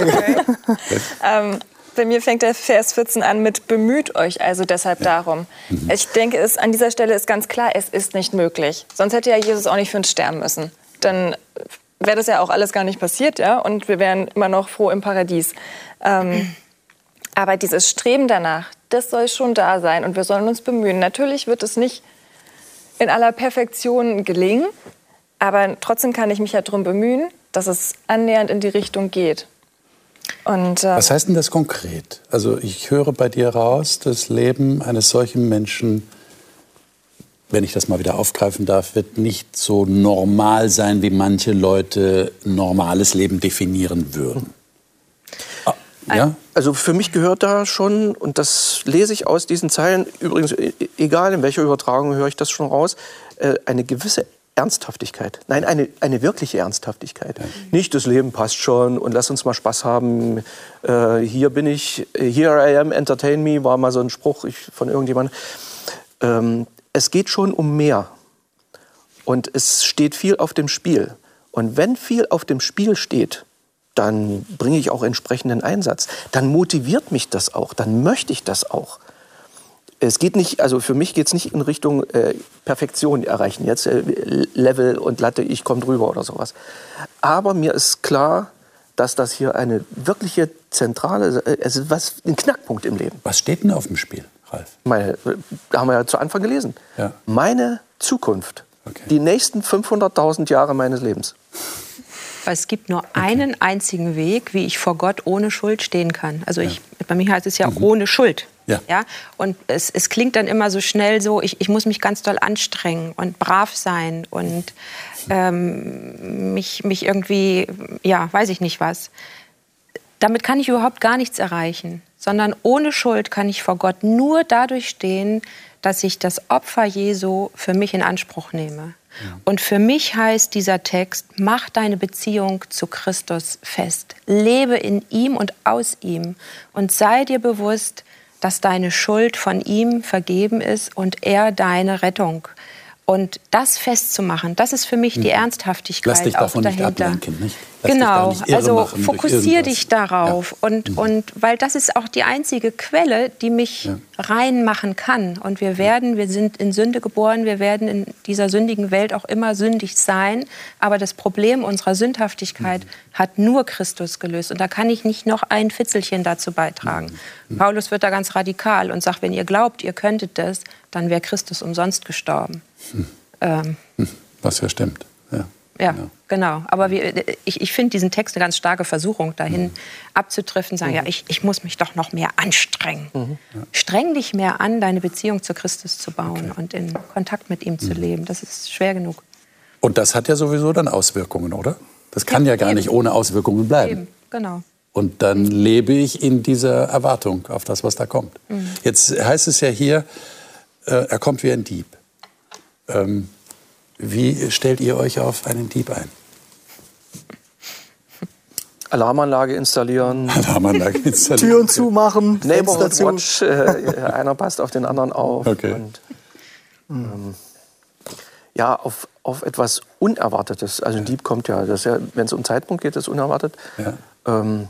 Okay. ähm, bei mir fängt der Vers 14 an mit bemüht euch also deshalb ja. darum. Mhm. Ich denke, es, an dieser Stelle ist ganz klar, es ist nicht möglich. Sonst hätte ja Jesus auch nicht für uns sterben müssen. Dann wäre das ja auch alles gar nicht passiert, ja, und wir wären immer noch froh im Paradies. Ähm, aber dieses Streben danach, das soll schon da sein und wir sollen uns bemühen. Natürlich wird es nicht in aller Perfektion gelingen, aber trotzdem kann ich mich ja darum bemühen, dass es annähernd in die Richtung geht. Und, äh Was heißt denn das konkret? Also ich höre bei dir raus, das Leben eines solchen Menschen wenn ich das mal wieder aufgreifen darf, wird nicht so normal sein, wie manche Leute normales Leben definieren würden. Ja? Also für mich gehört da schon, und das lese ich aus diesen Zeilen, übrigens e- egal in welcher Übertragung höre ich das schon raus, äh, eine gewisse Ernsthaftigkeit. Nein, eine, eine wirkliche Ernsthaftigkeit. Ja. Nicht das Leben passt schon und lass uns mal Spaß haben. Äh, hier bin ich, here I am, entertain me, war mal so ein Spruch von irgendjemandem. Ähm, es geht schon um mehr. Und es steht viel auf dem Spiel. Und wenn viel auf dem Spiel steht, dann bringe ich auch entsprechenden Einsatz. Dann motiviert mich das auch. Dann möchte ich das auch. Es geht nicht, also für mich geht es nicht in Richtung äh, Perfektion erreichen. Jetzt äh, Level und Latte, ich komme drüber oder sowas. Aber mir ist klar, dass das hier eine wirkliche zentrale, äh, es ist was, ein Knackpunkt im Leben. Was steht denn auf dem Spiel? Ralf? Meine, haben wir ja zu Anfang gelesen. Ja. Meine Zukunft. Okay. Die nächsten 500.000 Jahre meines Lebens. Weil es gibt nur okay. einen einzigen Weg, wie ich vor Gott ohne Schuld stehen kann. Also ich, ja. bei mir heißt es ja mhm. ohne Schuld. Ja. ja? Und es, es klingt dann immer so schnell so, ich, ich muss mich ganz doll anstrengen und brav sein und ähm, mich, mich irgendwie, ja, weiß ich nicht was. Damit kann ich überhaupt gar nichts erreichen sondern ohne Schuld kann ich vor Gott nur dadurch stehen, dass ich das Opfer Jesu für mich in Anspruch nehme. Und für mich heißt dieser Text, mach deine Beziehung zu Christus fest. Lebe in ihm und aus ihm und sei dir bewusst, dass deine Schuld von ihm vergeben ist und er deine Rettung. Und das festzumachen, das ist für mich die mhm. Ernsthaftigkeit Lass dich davon dahinter. Nicht ablenken, nicht? Lass genau, also fokussiere dich darauf. Ja. Und, mhm. und weil das ist auch die einzige Quelle, die mich ja. reinmachen kann. Und wir werden, wir sind in Sünde geboren, wir werden in dieser sündigen Welt auch immer sündig sein. Aber das Problem unserer Sündhaftigkeit mhm. hat nur Christus gelöst. Und da kann ich nicht noch ein Fitzelchen dazu beitragen. Mhm. mhm. Paulus wird da ganz radikal und sagt, wenn ihr glaubt, ihr könntet das, dann wäre Christus umsonst gestorben. Hm. Ähm, hm. Was ja stimmt. Ja, ja genau. genau. Aber wir, ich, ich finde diesen Text eine ganz starke Versuchung, dahin mhm. abzutreffen, sagen, mhm. ja, ich, ich muss mich doch noch mehr anstrengen. Mhm. Ja. Streng dich mehr an, deine Beziehung zu Christus zu bauen okay. und in Kontakt mit ihm zu mhm. leben. Das ist schwer genug. Und das hat ja sowieso dann Auswirkungen, oder? Das kann ja, ja gar eben. nicht ohne Auswirkungen bleiben. Eben. Genau. Und dann lebe ich in dieser Erwartung auf das, was da kommt. Mhm. Jetzt heißt es ja hier, äh, er kommt wie ein Dieb. Ähm, wie stellt ihr euch auf einen Dieb ein? Alarmanlage installieren. Alarmanlage installieren. Türen zumachen. Neighborhood. Watch. Äh, einer passt auf den anderen auf. Okay. Und, ähm, ja, auf, auf etwas Unerwartetes. Also ein Dieb kommt ja, ja wenn es um Zeitpunkt geht, ist unerwartet. Ja. Ähm,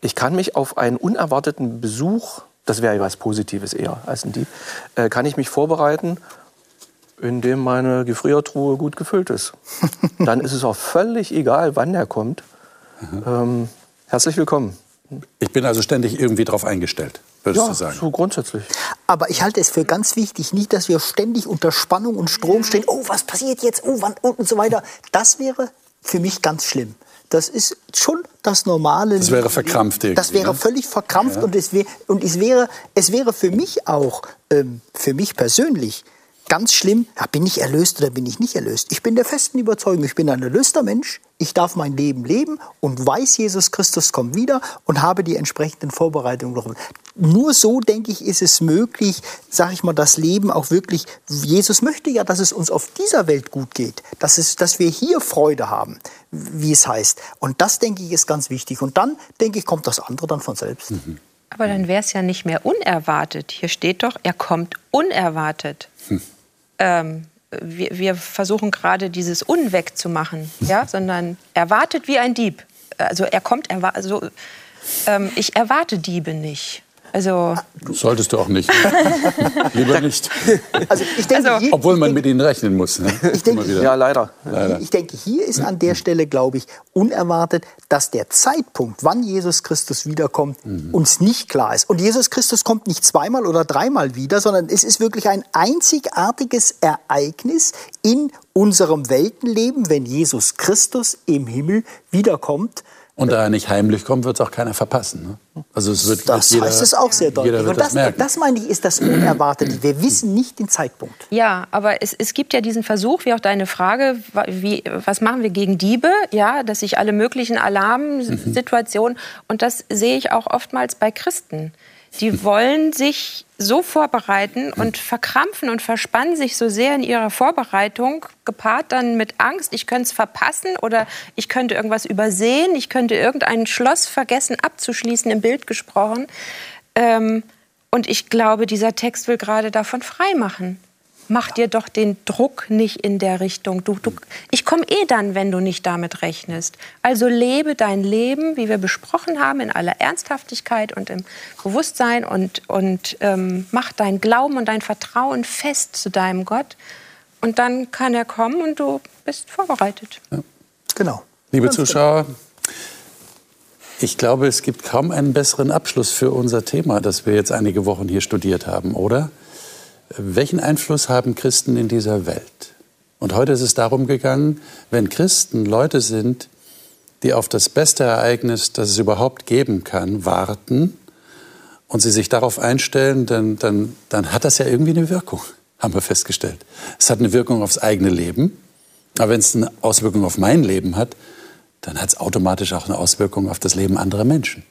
ich kann mich auf einen unerwarteten Besuch, das wäre ja was Positives eher als ein Dieb, äh, kann ich mich vorbereiten in dem meine Gefriertruhe gut gefüllt ist. Dann ist es auch völlig egal, wann er kommt. Ähm, herzlich willkommen. Ich bin also ständig irgendwie darauf eingestellt, würdest ja, du sagen? so grundsätzlich. Aber ich halte es für ganz wichtig, nicht, dass wir ständig unter Spannung und Strom stehen. Oh, was passiert jetzt? Oh, wann? Und so weiter. Das wäre für mich ganz schlimm. Das ist schon das normale. Das wäre verkrampft. Irgendwie, das wäre ne? völlig verkrampft ja. und, es, wär, und es, wäre, es wäre für mich auch, ähm, für mich persönlich, ganz schlimm, ja, bin ich erlöst oder bin ich nicht erlöst? Ich bin der festen Überzeugung, ich bin ein erlöster Mensch, ich darf mein Leben leben und weiß, Jesus Christus kommt wieder und habe die entsprechenden Vorbereitungen. Nur so, denke ich, ist es möglich, sage ich mal, das Leben auch wirklich, Jesus möchte ja, dass es uns auf dieser Welt gut geht, dass, es, dass wir hier Freude haben, wie es heißt. Und das, denke ich, ist ganz wichtig. Und dann, denke ich, kommt das andere dann von selbst. Mhm. Aber dann wäre es ja nicht mehr unerwartet. Hier steht doch, er kommt unerwartet. Hm. Ähm, wir, wir, versuchen gerade dieses Unweg zu machen, ja? sondern erwartet wie ein Dieb. Also er kommt, also, ähm, ich erwarte Diebe nicht. Also Solltest du auch nicht. Lieber nicht. Also ich denke, also, Obwohl man mit ihnen rechnen muss. Ne? Ich denke, ja, leider. leider. Ich denke, hier ist an der Stelle, glaube ich, unerwartet, dass der Zeitpunkt, wann Jesus Christus wiederkommt, mhm. uns nicht klar ist. Und Jesus Christus kommt nicht zweimal oder dreimal wieder, sondern es ist wirklich ein einzigartiges Ereignis in unserem Weltenleben, wenn Jesus Christus im Himmel wiederkommt Und da er nicht heimlich kommt, wird es auch keiner verpassen. Ne? Also es wird das jeder, heißt es auch sehr deutlich. Und das, das, das, meine ich, ist das Unerwartete. Wir wissen nicht den Zeitpunkt. Ja, aber es, es gibt ja diesen Versuch, wie auch deine Frage, wie, was machen wir gegen Diebe? Ja, dass sich alle möglichen Alarmsituationen, mhm. und das sehe ich auch oftmals bei Christen die wollen sich so vorbereiten und verkrampfen und verspannen sich so sehr in ihrer Vorbereitung, gepaart dann mit Angst, ich könnte es verpassen oder ich könnte irgendwas übersehen, ich könnte irgendein Schloss vergessen abzuschließen, im Bild gesprochen. Ähm, und ich glaube, dieser Text will gerade davon frei machen mach dir doch den Druck nicht in der Richtung. Du, du, ich komme eh dann, wenn du nicht damit rechnest. Also lebe dein Leben, wie wir besprochen haben, in aller Ernsthaftigkeit und im Bewusstsein und, und ähm, mach dein Glauben und dein Vertrauen fest zu deinem Gott. Und dann kann er kommen und du bist vorbereitet. Ja. Genau. Liebe Ganz Zuschauer, genau. ich glaube, es gibt kaum einen besseren Abschluss für unser Thema, das wir jetzt einige Wochen hier studiert haben, oder? Welchen Einfluss haben Christen in dieser Welt? Und heute ist es darum gegangen, wenn Christen Leute sind, die auf das beste Ereignis, das es überhaupt geben kann, warten und sie sich darauf einstellen, dann, dann, dann hat das ja irgendwie eine Wirkung, haben wir festgestellt. Es hat eine Wirkung aufs eigene Leben, aber wenn es eine Auswirkung auf mein Leben hat, dann hat es automatisch auch eine Auswirkung auf das Leben anderer Menschen.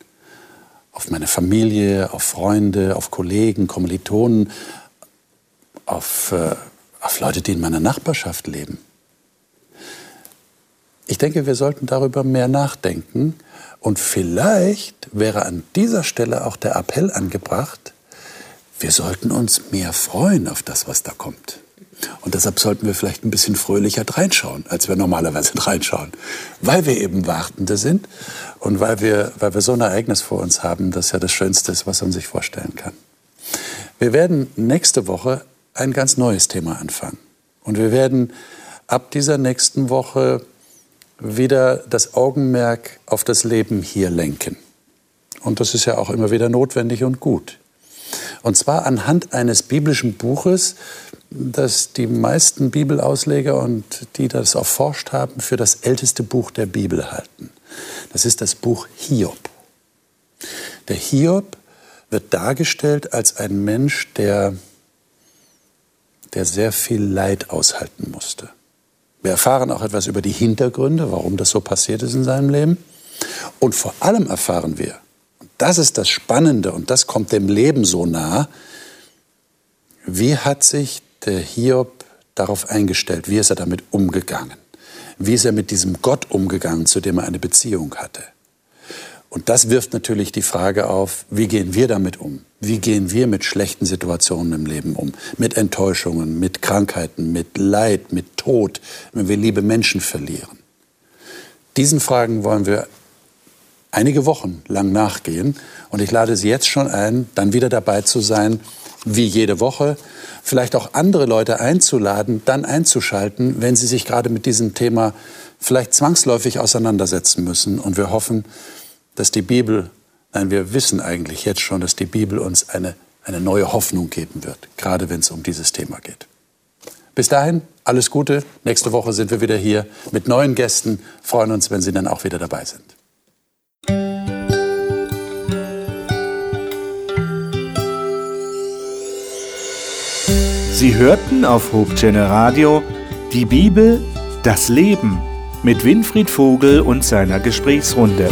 Auf meine Familie, auf Freunde, auf Kollegen, Kommilitonen, auf, äh, auf Leute, die in meiner Nachbarschaft leben. Ich denke, wir sollten darüber mehr nachdenken. Und vielleicht wäre an dieser Stelle auch der Appell angebracht, wir sollten uns mehr freuen auf das, was da kommt. Und deshalb sollten wir vielleicht ein bisschen fröhlicher reinschauen, als wir normalerweise reinschauen. Weil wir eben Wartende sind und weil wir, weil wir so ein Ereignis vor uns haben, das ja das Schönste ist, was man sich vorstellen kann. Wir werden nächste Woche ein ganz neues Thema anfangen. Und wir werden ab dieser nächsten Woche wieder das Augenmerk auf das Leben hier lenken. Und das ist ja auch immer wieder notwendig und gut. Und zwar anhand eines biblischen Buches, das die meisten Bibelausleger und die das erforscht haben, für das älteste Buch der Bibel halten. Das ist das Buch Hiob. Der Hiob wird dargestellt als ein Mensch, der der sehr viel Leid aushalten musste. Wir erfahren auch etwas über die Hintergründe, warum das so passiert ist in seinem Leben. Und vor allem erfahren wir, und das ist das Spannende und das kommt dem Leben so nah, wie hat sich der Hiob darauf eingestellt, wie ist er damit umgegangen, wie ist er mit diesem Gott umgegangen, zu dem er eine Beziehung hatte. Und das wirft natürlich die Frage auf, wie gehen wir damit um? Wie gehen wir mit schlechten Situationen im Leben um? Mit Enttäuschungen, mit Krankheiten, mit Leid, mit Tod, wenn wir liebe Menschen verlieren? Diesen Fragen wollen wir einige Wochen lang nachgehen. Und ich lade Sie jetzt schon ein, dann wieder dabei zu sein, wie jede Woche, vielleicht auch andere Leute einzuladen, dann einzuschalten, wenn sie sich gerade mit diesem Thema vielleicht zwangsläufig auseinandersetzen müssen. Und wir hoffen, dass die Bibel, nein, wir wissen eigentlich jetzt schon, dass die Bibel uns eine, eine neue Hoffnung geben wird, gerade wenn es um dieses Thema geht. Bis dahin, alles Gute. Nächste Woche sind wir wieder hier mit neuen Gästen. Freuen uns, wenn Sie dann auch wieder dabei sind. Sie hörten auf Hope Radio die Bibel, das Leben mit Winfried Vogel und seiner Gesprächsrunde.